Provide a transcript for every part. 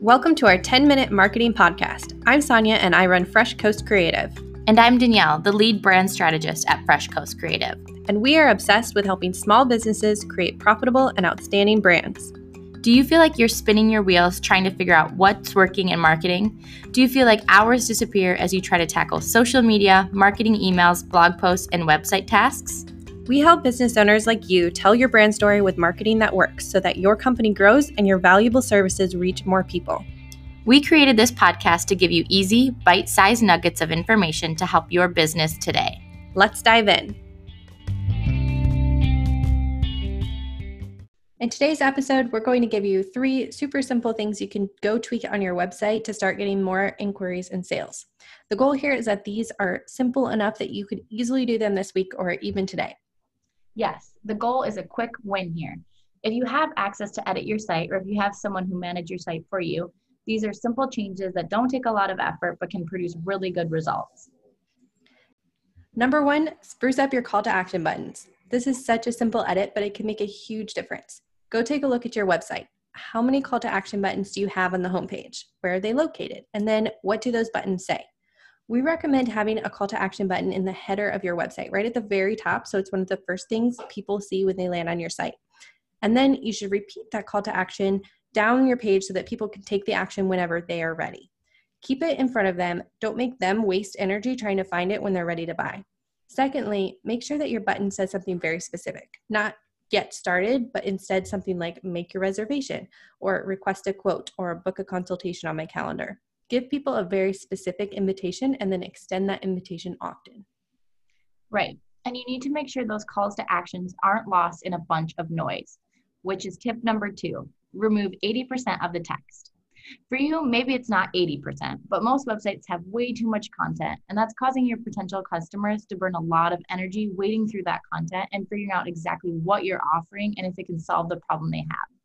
Welcome to our 10 minute marketing podcast. I'm Sonia and I run Fresh Coast Creative. And I'm Danielle, the lead brand strategist at Fresh Coast Creative. And we are obsessed with helping small businesses create profitable and outstanding brands. Do you feel like you're spinning your wheels trying to figure out what's working in marketing? Do you feel like hours disappear as you try to tackle social media, marketing emails, blog posts, and website tasks? We help business owners like you tell your brand story with marketing that works so that your company grows and your valuable services reach more people. We created this podcast to give you easy, bite sized nuggets of information to help your business today. Let's dive in. In today's episode, we're going to give you three super simple things you can go tweak on your website to start getting more inquiries and sales. The goal here is that these are simple enough that you could easily do them this week or even today. Yes, the goal is a quick win here. If you have access to edit your site or if you have someone who manages your site for you, these are simple changes that don't take a lot of effort but can produce really good results. Number one, spruce up your call to action buttons. This is such a simple edit, but it can make a huge difference. Go take a look at your website. How many call to action buttons do you have on the homepage? Where are they located? And then what do those buttons say? We recommend having a call to action button in the header of your website, right at the very top. So it's one of the first things people see when they land on your site. And then you should repeat that call to action down your page so that people can take the action whenever they are ready. Keep it in front of them. Don't make them waste energy trying to find it when they're ready to buy. Secondly, make sure that your button says something very specific, not get started, but instead something like make your reservation or request a quote or book a consultation on my calendar. Give people a very specific invitation and then extend that invitation often. Right. And you need to make sure those calls to actions aren't lost in a bunch of noise, which is tip number two remove 80% of the text. For you, maybe it's not 80%, but most websites have way too much content, and that's causing your potential customers to burn a lot of energy wading through that content and figuring out exactly what you're offering and if it can solve the problem they have.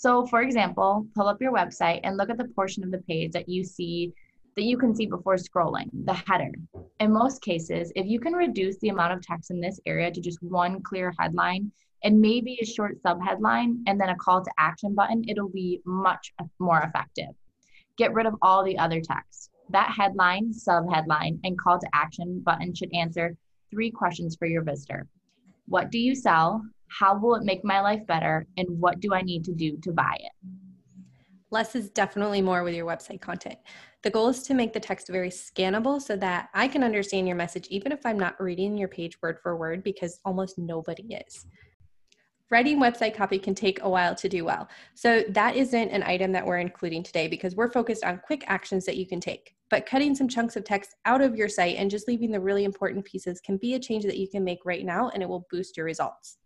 So, for example, pull up your website and look at the portion of the page that you see that you can see before scrolling, the header. In most cases, if you can reduce the amount of text in this area to just one clear headline, and maybe a short subheadline and then a call to action button, it'll be much more effective. Get rid of all the other text. That headline, subheadline, and call to action button should answer three questions for your visitor What do you sell? How will it make my life better? And what do I need to do to buy it? Less is definitely more with your website content. The goal is to make the text very scannable so that I can understand your message even if I'm not reading your page word for word because almost nobody is writing website copy can take a while to do well. So that isn't an item that we're including today because we're focused on quick actions that you can take. But cutting some chunks of text out of your site and just leaving the really important pieces can be a change that you can make right now and it will boost your results.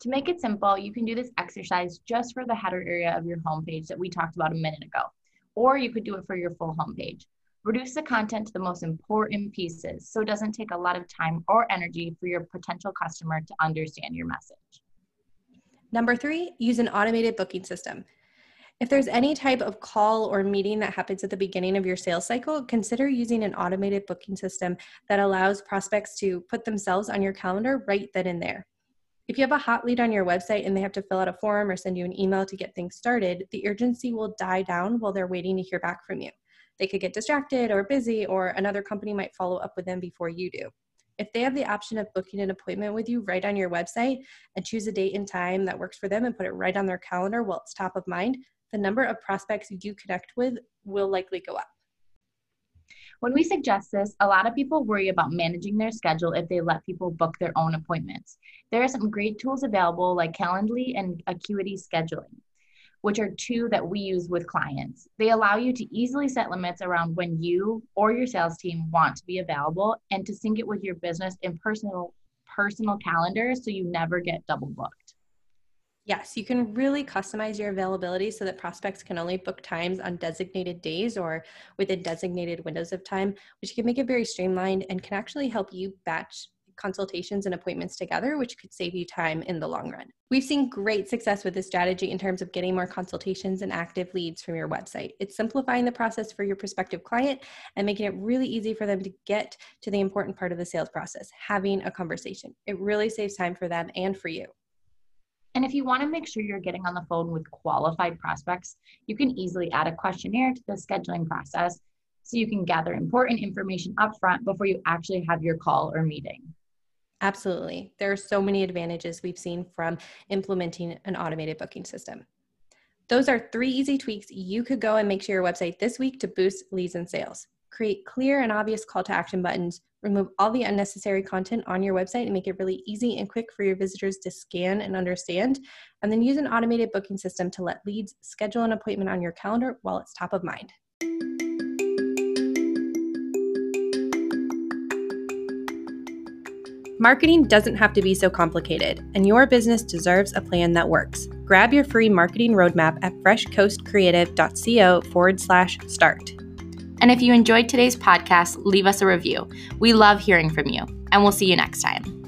To make it simple, you can do this exercise just for the header area of your homepage that we talked about a minute ago, or you could do it for your full homepage. Reduce the content to the most important pieces so it doesn't take a lot of time or energy for your potential customer to understand your message. Number three, use an automated booking system. If there's any type of call or meeting that happens at the beginning of your sales cycle, consider using an automated booking system that allows prospects to put themselves on your calendar right then and there. If you have a hot lead on your website and they have to fill out a form or send you an email to get things started, the urgency will die down while they're waiting to hear back from you they could get distracted or busy, or another company might follow up with them before you do. If they have the option of booking an appointment with you right on your website and choose a date and time that works for them and put it right on their calendar while it's top of mind, the number of prospects you connect with will likely go up. When we suggest this, a lot of people worry about managing their schedule if they let people book their own appointments. There are some great tools available like Calendly and Acuity Scheduling which are two that we use with clients. They allow you to easily set limits around when you or your sales team want to be available and to sync it with your business and personal personal calendar so you never get double booked. Yes, you can really customize your availability so that prospects can only book times on designated days or within designated windows of time, which can make it very streamlined and can actually help you batch consultations and appointments together, which could save you time in the long run. We've seen great success with this strategy in terms of getting more consultations and active leads from your website. It's simplifying the process for your prospective client and making it really easy for them to get to the important part of the sales process, having a conversation. It really saves time for them and for you. And if you want to make sure you're getting on the phone with qualified prospects, you can easily add a questionnaire to the scheduling process so you can gather important information upfront before you actually have your call or meeting. Absolutely. There are so many advantages we've seen from implementing an automated booking system. Those are three easy tweaks you could go and make to your website this week to boost leads and sales. Create clear and obvious call to action buttons. Remove all the unnecessary content on your website and make it really easy and quick for your visitors to scan and understand. And then use an automated booking system to let leads schedule an appointment on your calendar while it's top of mind. Marketing doesn't have to be so complicated, and your business deserves a plan that works. Grab your free marketing roadmap at freshcoastcreative.co forward slash start. And if you enjoyed today's podcast, leave us a review. We love hearing from you, and we'll see you next time.